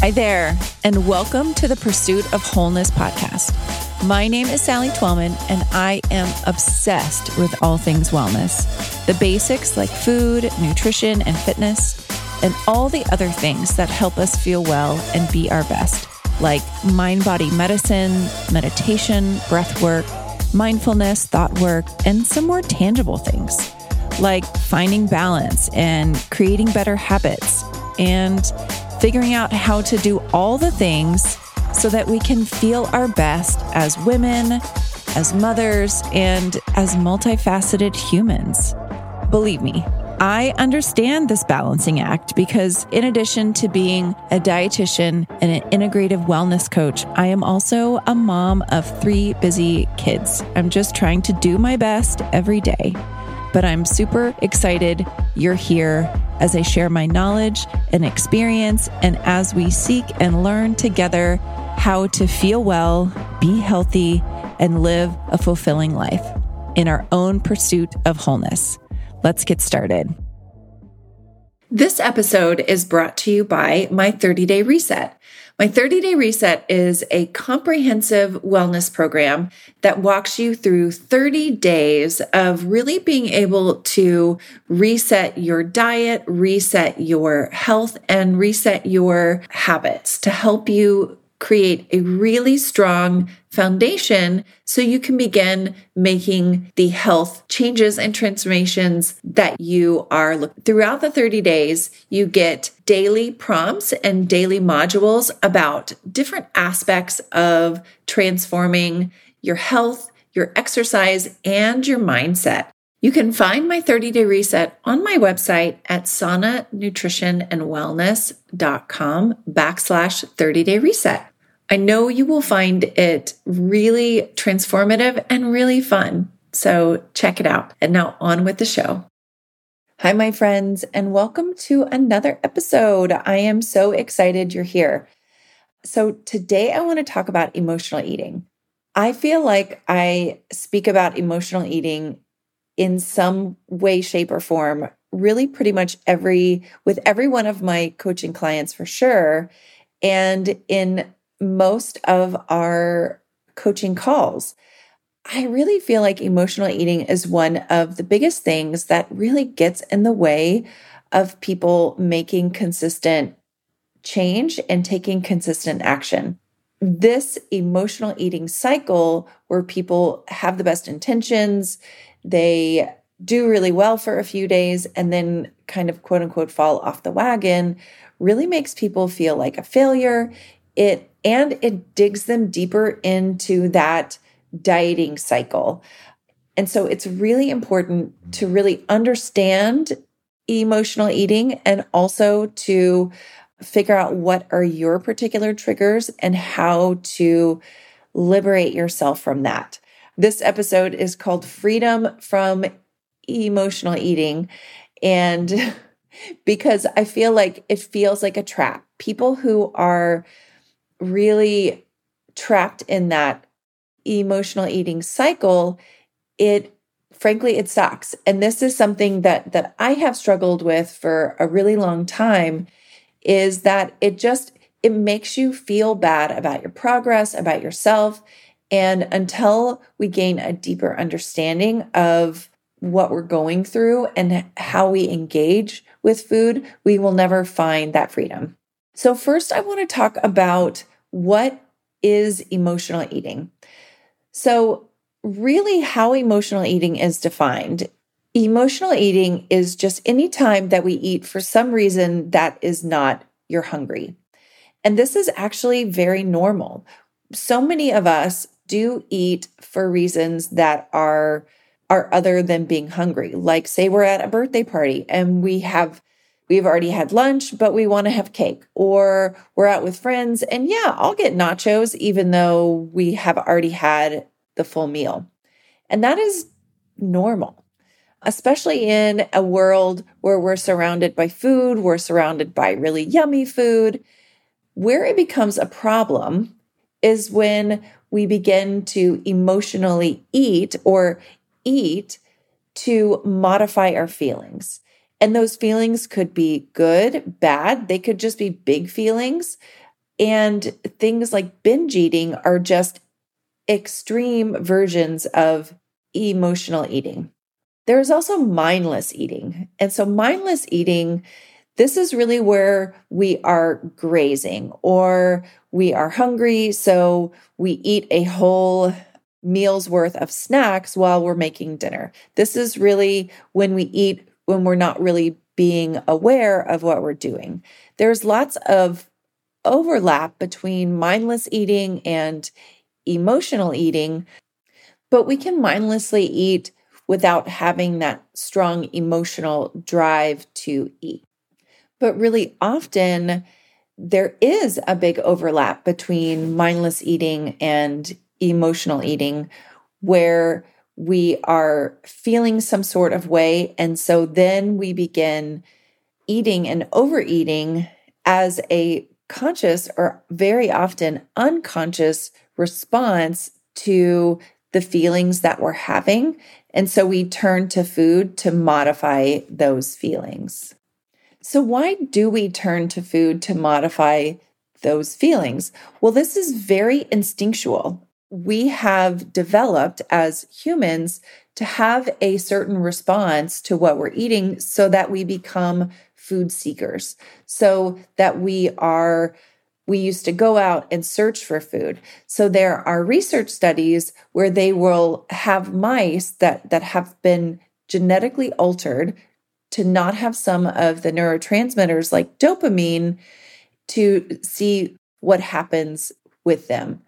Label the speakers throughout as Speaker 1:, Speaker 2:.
Speaker 1: Hi there, and welcome to the Pursuit of Wholeness podcast. My name is Sally Twelman, and I am obsessed with all things wellness the basics like food, nutrition, and fitness, and all the other things that help us feel well and be our best, like mind body medicine, meditation, breath work, mindfulness, thought work, and some more tangible things like finding balance and creating better habits and figuring out how to do all the things so that we can feel our best as women, as mothers, and as multifaceted humans. Believe me, I understand this balancing act because, in addition to being a dietitian and an integrative wellness coach, I am also a mom of three busy kids. I'm just trying to do my best every day but I'm super excited you're here as I share my knowledge and experience, and as we seek and learn together how to feel well, be healthy, and live a fulfilling life in our own pursuit of wholeness. Let's get started. This episode is brought to you by my 30 day reset. My 30 day reset is a comprehensive wellness program that walks you through 30 days of really being able to reset your diet, reset your health, and reset your habits to help you create a really strong foundation so you can begin making the health changes and transformations that you are looking throughout the 30 days you get daily prompts and daily modules about different aspects of transforming your health your exercise and your mindset you can find my 30 day reset on my website at sananutritionandwellness.com backslash 30 day reset. I know you will find it really transformative and really fun. So check it out. And now on with the show. Hi, my friends, and welcome to another episode. I am so excited you're here. So, today I want to talk about emotional eating. I feel like I speak about emotional eating in some way, shape, or form, really pretty much every, with every one of my coaching clients for sure. And in most of our coaching calls. I really feel like emotional eating is one of the biggest things that really gets in the way of people making consistent change and taking consistent action. This emotional eating cycle, where people have the best intentions, they do really well for a few days and then kind of quote unquote fall off the wagon, really makes people feel like a failure. It and it digs them deeper into that dieting cycle. And so it's really important to really understand emotional eating and also to figure out what are your particular triggers and how to liberate yourself from that. This episode is called Freedom from Emotional Eating. And because I feel like it feels like a trap. People who are really trapped in that emotional eating cycle, it frankly it sucks. And this is something that that I have struggled with for a really long time is that it just it makes you feel bad about your progress, about yourself, and until we gain a deeper understanding of what we're going through and how we engage with food, we will never find that freedom. So, first, I want to talk about what is emotional eating? So, really, how emotional eating is defined emotional eating is just any time that we eat for some reason that is not you're hungry. And this is actually very normal. So many of us do eat for reasons that are are other than being hungry. Like say we're at a birthday party and we have we've already had lunch, but we want to have cake, or we're out with friends, and yeah, I'll get nachos even though we have already had the full meal. And that is normal, especially in a world where we're surrounded by food, we're surrounded by really yummy food. Where it becomes a problem is when we begin to emotionally eat or eat to modify our feelings. And those feelings could be good, bad, they could just be big feelings. And things like binge eating are just extreme versions of emotional eating. There's also mindless eating. And so, mindless eating, this is really where we are grazing or we are hungry. So, we eat a whole meal's worth of snacks while we're making dinner. This is really when we eat when we're not really being aware of what we're doing. There's lots of overlap between mindless eating and emotional eating, but we can mindlessly eat without having that strong emotional drive to eat. But really often, there is a big overlap between mindless eating and emotional eating where we are feeling some sort of way. And so then we begin eating and overeating as a conscious or very often unconscious response to the feelings that we're having. And so we turn to food to modify those feelings. So, why do we turn to food to modify those feelings? Well, this is very instinctual we have developed as humans to have a certain response to what we're eating so that we become food seekers, so that we are. We used to go out and search for food. So there are research studies where they will have mice that, that have been genetically altered to not have some of the neurotransmitters like dopamine to see what happens with them.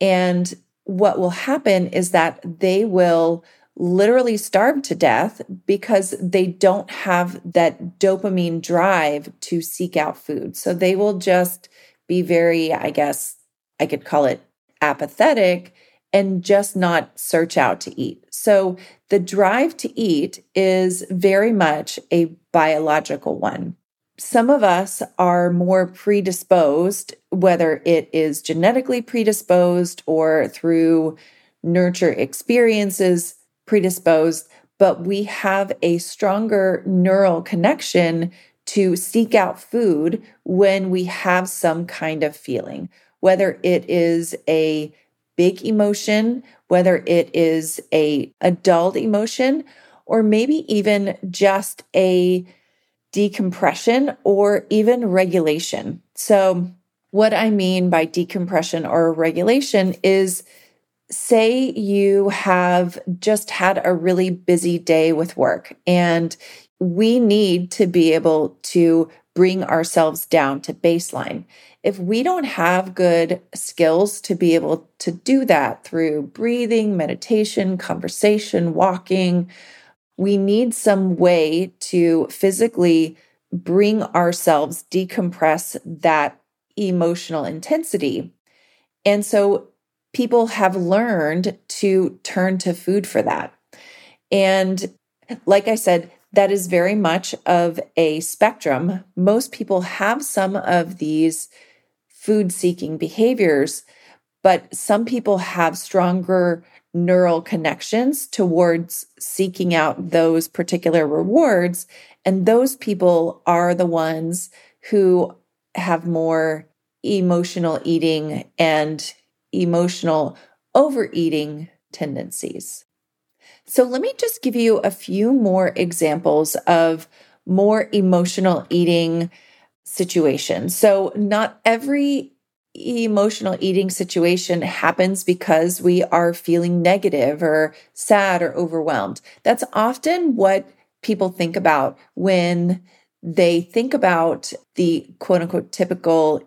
Speaker 1: And what will happen is that they will literally starve to death because they don't have that dopamine drive to seek out food. So they will just be very, I guess I could call it apathetic and just not search out to eat. So the drive to eat is very much a biological one some of us are more predisposed, whether it is genetically predisposed or through nurture experiences predisposed, but we have a stronger neural connection to seek out food when we have some kind of feeling, whether it is a big emotion, whether it is a adult emotion, or maybe even just a decompression or even regulation. So, what I mean by decompression or regulation is say you have just had a really busy day with work and we need to be able to bring ourselves down to baseline. If we don't have good skills to be able to do that through breathing, meditation, conversation, walking, we need some way to physically bring ourselves decompress that emotional intensity. And so people have learned to turn to food for that. And like I said, that is very much of a spectrum. Most people have some of these food seeking behaviors, but some people have stronger neural connections towards seeking out those particular rewards. And those people are the ones who have more emotional eating and emotional overeating tendencies. So, let me just give you a few more examples of more emotional eating situations. So, not every emotional eating situation happens because we are feeling negative or sad or overwhelmed. That's often what people think about when they think about the quote unquote typical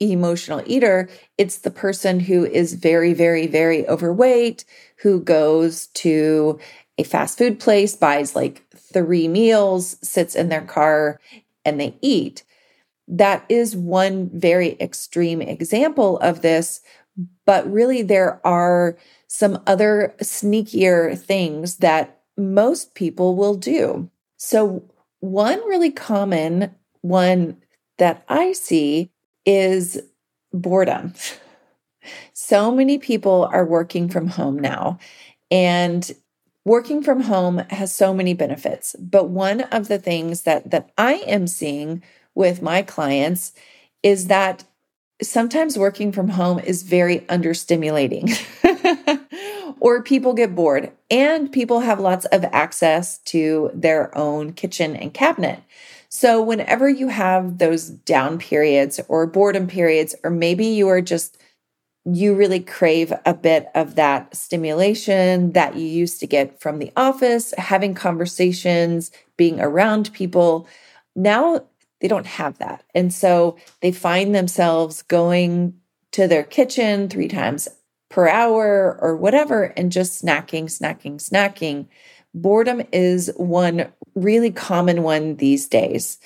Speaker 1: emotional eater. It's the person who is very, very, very overweight, who goes to a fast food place, buys like three meals, sits in their car, and they eat that is one very extreme example of this. But really, there are some other sneakier things that most people will do. So, one really common one that I see is boredom. So many people are working from home now, and working from home has so many benefits. But one of the things that, that I am seeing with my clients is that sometimes working from home is very understimulating. or people get bored and people have lots of access to their own kitchen and cabinet. So, whenever you have those down periods or boredom periods, or maybe you are just, you really crave a bit of that stimulation that you used to get from the office, having conversations, being around people. Now they don't have that. And so they find themselves going to their kitchen three times per hour or whatever and just snacking, snacking, snacking. Boredom is one really common one these days.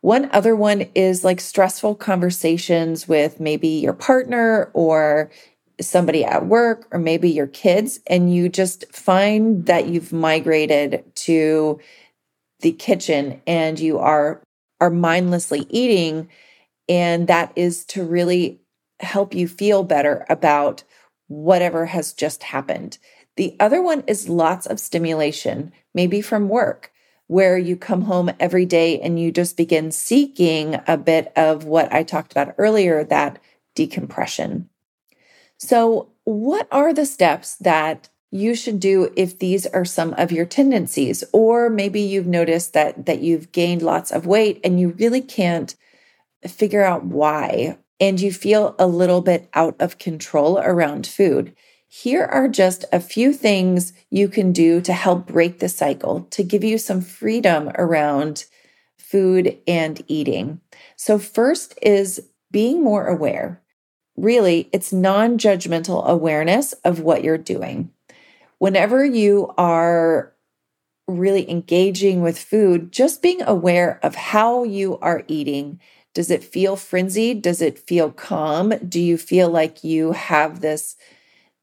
Speaker 1: One other one is like stressful conversations with maybe your partner or somebody at work or maybe your kids, and you just find that you've migrated to the kitchen and you are are mindlessly eating and that is to really help you feel better about whatever has just happened. The other one is lots of stimulation, maybe from work, where you come home every day and you just begin seeking a bit of what I talked about earlier that decompression. So, what are the steps that you should do if these are some of your tendencies or maybe you've noticed that that you've gained lots of weight and you really can't figure out why and you feel a little bit out of control around food. Here are just a few things you can do to help break the cycle, to give you some freedom around food and eating. So, first is being more aware. Really, it's non judgmental awareness of what you're doing. Whenever you are really engaging with food, just being aware of how you are eating does it feel frenzied? Does it feel calm? Do you feel like you have this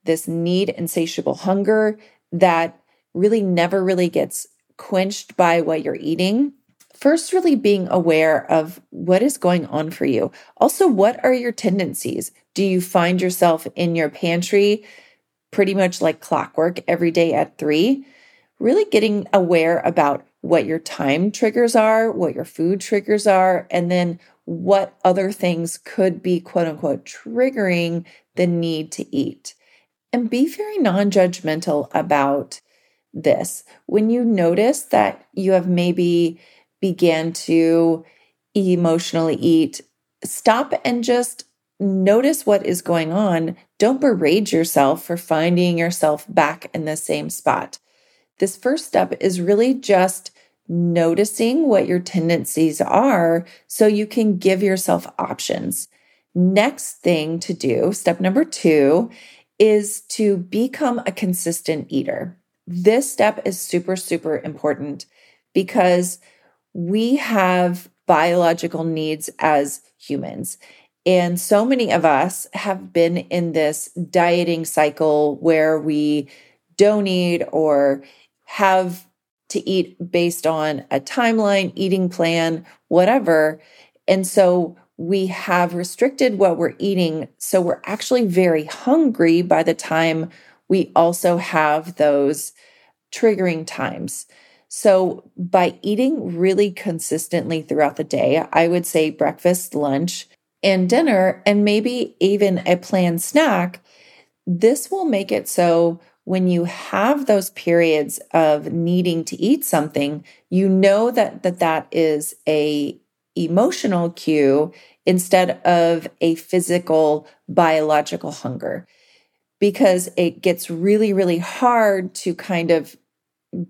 Speaker 1: this need insatiable hunger that really never really gets quenched by what you're eating? First, really being aware of what is going on for you. Also, what are your tendencies? Do you find yourself in your pantry pretty much like clockwork every day at three? Really getting aware about what your time triggers are, what your food triggers are, and then what other things could be quote unquote triggering the need to eat. And be very non judgmental about this. When you notice that you have maybe began to emotionally eat, stop and just notice what is going on. Don't berate yourself for finding yourself back in the same spot. This first step is really just noticing what your tendencies are so you can give yourself options. Next thing to do, step number two, is to become a consistent eater. This step is super, super important because we have biological needs as humans. And so many of us have been in this dieting cycle where we don't eat or have to eat based on a timeline, eating plan, whatever. And so we have restricted what we're eating. So we're actually very hungry by the time we also have those triggering times. So by eating really consistently throughout the day, I would say breakfast, lunch, and dinner, and maybe even a planned snack, this will make it so when you have those periods of needing to eat something, you know that that, that is a emotional cue instead of a physical biological hunger. Because it gets really really hard to kind of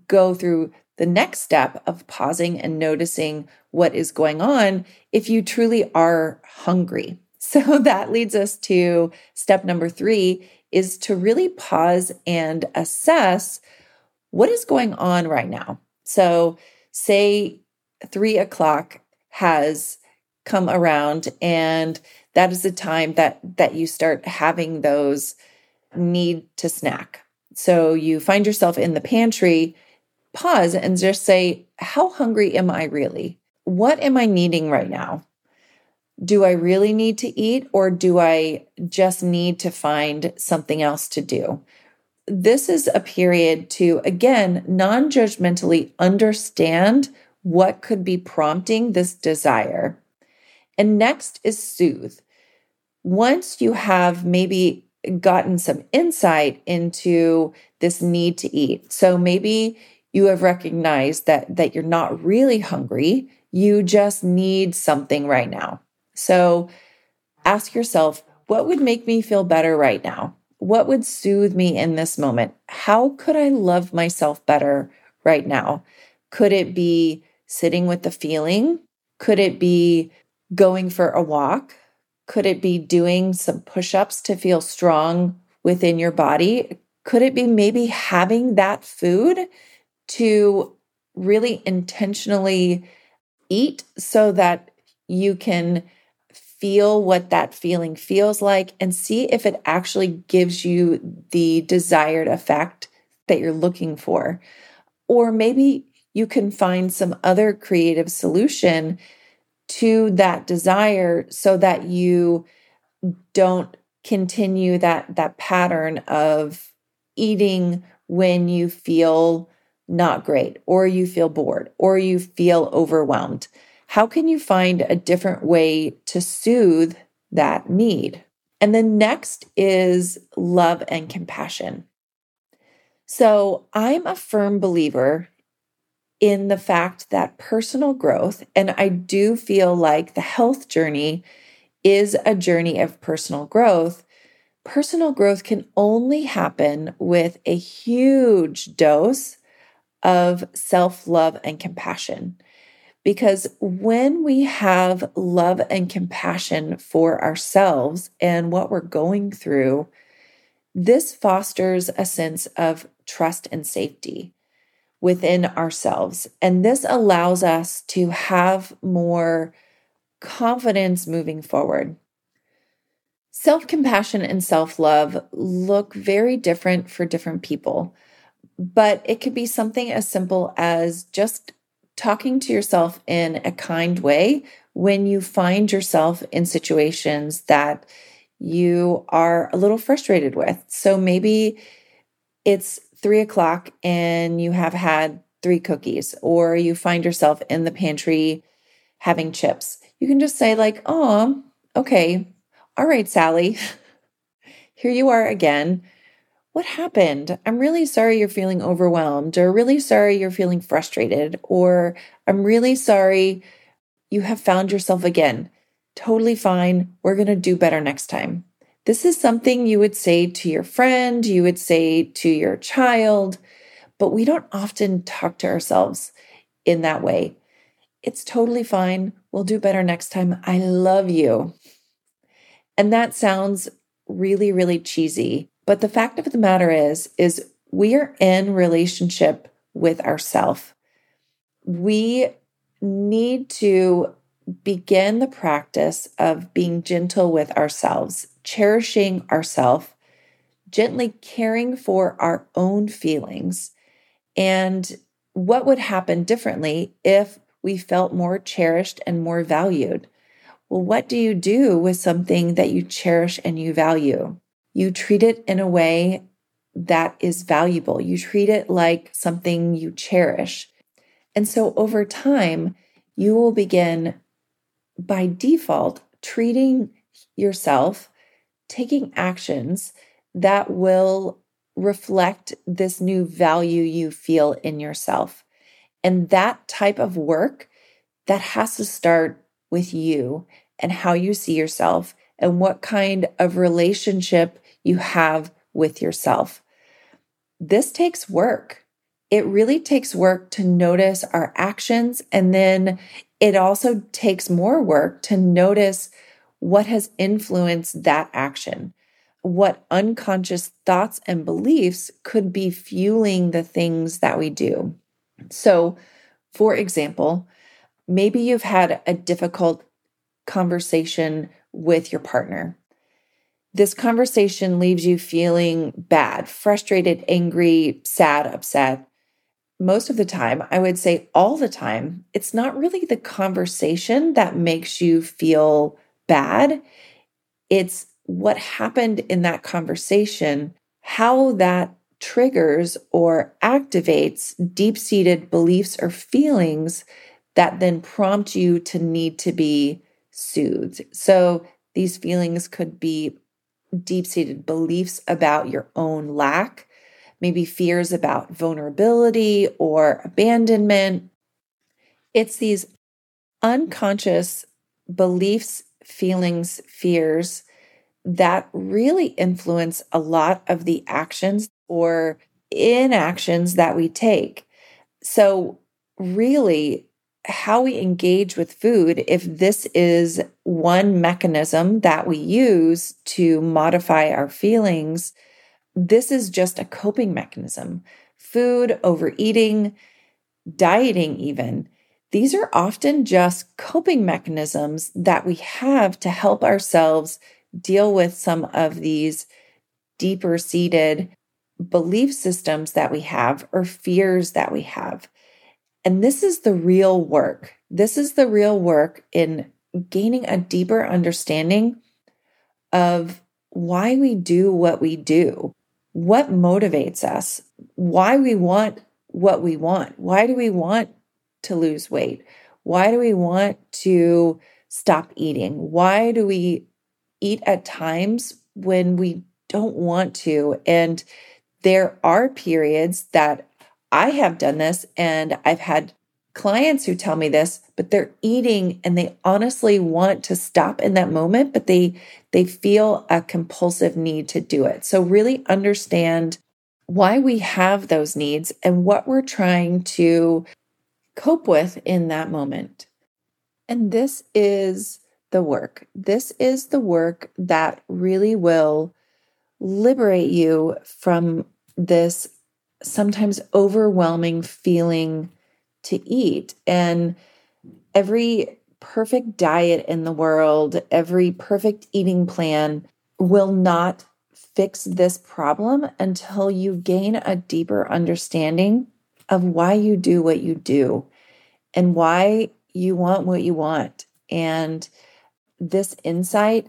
Speaker 1: go through the next step of pausing and noticing what is going on if you truly are hungry. So that leads us to step number 3 is to really pause and assess what is going on right now. So, say three o'clock has come around, and that is the time that that you start having those need to snack. So you find yourself in the pantry, pause and just say, How hungry am I really? What am I needing right now? do I really need to eat or do I just need to find something else to do? This is a period to, again, non judgmentally understand what could be prompting this desire. And next is soothe. once you have maybe gotten some insight into this need to eat, so maybe you have recognized that that you're not really hungry, you just need something right now. So ask yourself, what would make me feel better right now? What would soothe me in this moment? How could I love myself better right now? Could it be sitting with the feeling? Could it be going for a walk? Could it be doing some push ups to feel strong within your body? Could it be maybe having that food to really intentionally eat so that you can feel what that feeling feels like and see if it actually gives you the desired effect that you're looking for. Or maybe you can find some other creative solution to that desire so that you don't continue that that pattern of eating when you feel not great or you feel bored or you feel overwhelmed how can you find a different way to soothe that need? And then next is love and compassion. So I'm a firm believer in the fact that personal growth, and I do feel like the health journey is a journey of personal growth. Personal growth can only happen with a huge dose of self love and compassion. Because when we have love and compassion for ourselves and what we're going through, this fosters a sense of trust and safety within ourselves. And this allows us to have more confidence moving forward. Self compassion and self love look very different for different people, but it could be something as simple as just talking to yourself in a kind way when you find yourself in situations that you are a little frustrated with. So maybe it's three o'clock and you have had three cookies, or you find yourself in the pantry having chips. You can just say, like, oh, okay, all right, Sally, here you are again. What happened? I'm really sorry you're feeling overwhelmed, or really sorry you're feeling frustrated, or I'm really sorry you have found yourself again. Totally fine. We're going to do better next time. This is something you would say to your friend, you would say to your child, but we don't often talk to ourselves in that way. It's totally fine. We'll do better next time. I love you. And that sounds really, really cheesy. But the fact of the matter is, is we are in relationship with ourself. We need to begin the practice of being gentle with ourselves, cherishing ourselves, gently caring for our own feelings. And what would happen differently if we felt more cherished and more valued? Well, what do you do with something that you cherish and you value? You treat it in a way that is valuable. You treat it like something you cherish. And so over time, you will begin by default treating yourself, taking actions that will reflect this new value you feel in yourself. And that type of work that has to start with you and how you see yourself and what kind of relationship you have with yourself. This takes work. It really takes work to notice our actions. And then it also takes more work to notice what has influenced that action. What unconscious thoughts and beliefs could be fueling the things that we do. So, for example, maybe you've had a difficult conversation with your partner this conversation leaves you feeling bad, frustrated, angry, sad, upset. Most of the time, I would say all the time, it's not really the conversation that makes you feel bad. It's what happened in that conversation, how that triggers or activates deep seated beliefs or feelings that then prompt you to need to be soothed. So These feelings could be deep seated beliefs about your own lack, maybe fears about vulnerability or abandonment. It's these unconscious beliefs, feelings, fears that really influence a lot of the actions or inactions that we take. So, really, how we engage with food, if this is one mechanism that we use to modify our feelings, this is just a coping mechanism. Food, overeating, dieting, even, these are often just coping mechanisms that we have to help ourselves deal with some of these deeper seated belief systems that we have or fears that we have. And this is the real work. This is the real work in gaining a deeper understanding of why we do what we do, what motivates us, why we want what we want. Why do we want to lose weight? Why do we want to stop eating? Why do we eat at times when we don't want to? And there are periods that I have done this and I've had clients who tell me this, but they're eating and they honestly want to stop in that moment, but they they feel a compulsive need to do it. So really understand why we have those needs and what we're trying to cope with in that moment. And this is the work. This is the work that really will liberate you from this sometimes overwhelming feeling to eat. And every perfect diet in the world, every perfect eating plan will not fix this problem until you gain a deeper understanding of why you do what you do and why you want what you want. And this insight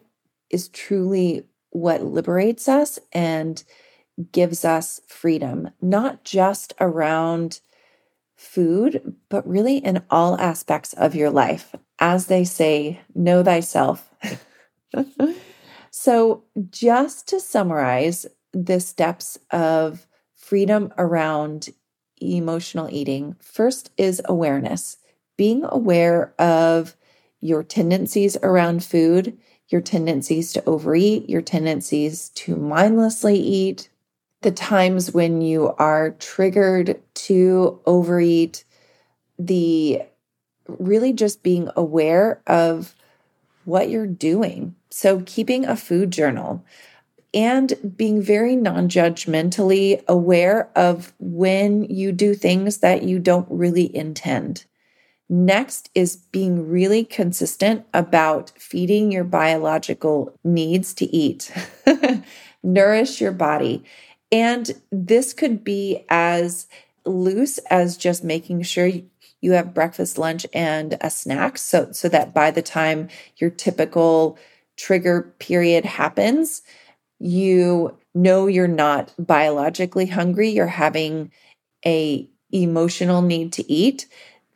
Speaker 1: is truly what liberates us and gives us freedom, not just around food, but really in all aspects of your life. As they say, know thyself. so, just to summarize the steps of freedom around emotional eating, first is awareness, being aware of your tendencies around food, your tendencies to overeat, your tendencies to mindlessly eat, the times when you are triggered to overeat, the really just being aware of what you're doing. So, keeping a food journal and being very non judgmentally aware of when you do things that you don't really intend. Next is being really consistent about feeding your biological needs to eat, nourish your body. And this could be as loose as just making sure you have breakfast, lunch, and a snack. So, so that by the time your typical trigger period happens, you know you're not biologically hungry, you're having a emotional need to eat.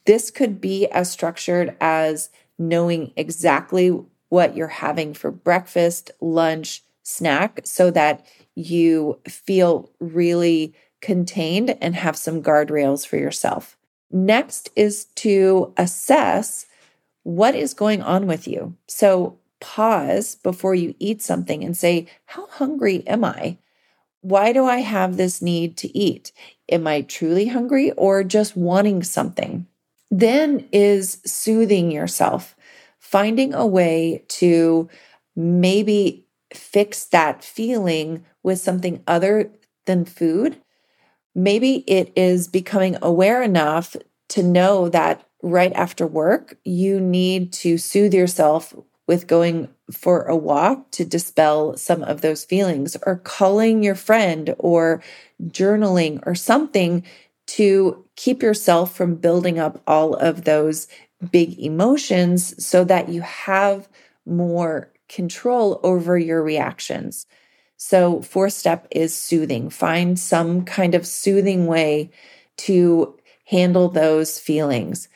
Speaker 1: This could be as structured as knowing exactly what you're having for breakfast, lunch, snack so that you feel really contained and have some guardrails for yourself. Next is to assess what is going on with you. So pause before you eat something and say, How hungry am I? Why do I have this need to eat? Am I truly hungry or just wanting something? Then is soothing yourself, finding a way to maybe fix that feeling with something other than food. Maybe it is becoming aware enough to know that right after work, you need to soothe yourself with going for a walk to dispel some of those feelings, or calling your friend, or journaling, or something to keep yourself from building up all of those big emotions so that you have more control over your reactions. So, fourth step is soothing. Find some kind of soothing way to handle those feelings.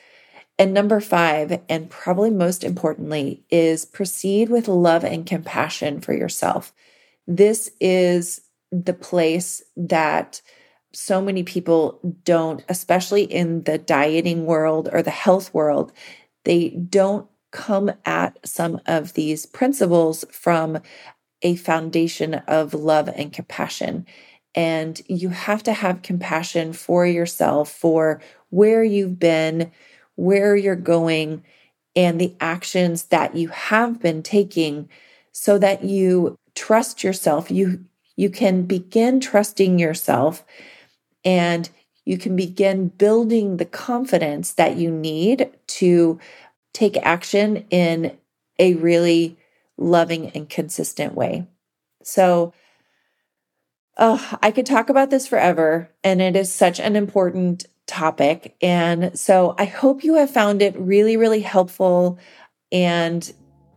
Speaker 1: And number five, and probably most importantly, is proceed with love and compassion for yourself. This is the place that so many people don't, especially in the dieting world or the health world, they don't come at some of these principles from a foundation of love and compassion. And you have to have compassion for yourself, for where you've been, where you're going, and the actions that you have been taking so that you trust yourself. You, you can begin trusting yourself and you can begin building the confidence that you need to take action in a really loving and consistent way. So, oh, I could talk about this forever, and it is such an important topic. And so I hope you have found it really, really helpful. And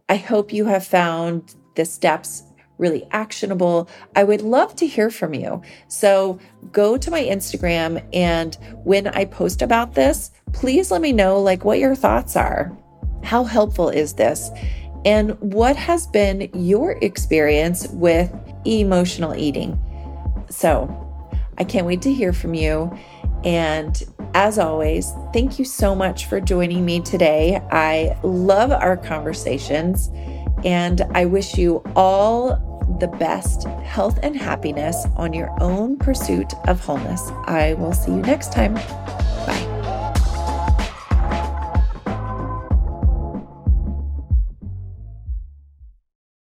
Speaker 1: I hope you have found the steps really actionable. I would love to hear from you. So go to my Instagram and when I post about this, please let me know like what your thoughts are. How helpful is this? And what has been your experience with emotional eating? So, I can't wait to hear from you. And as always, thank you so much for joining me today. I love our conversations and I wish you all the best health and happiness on your own pursuit of wholeness. I will see you next time.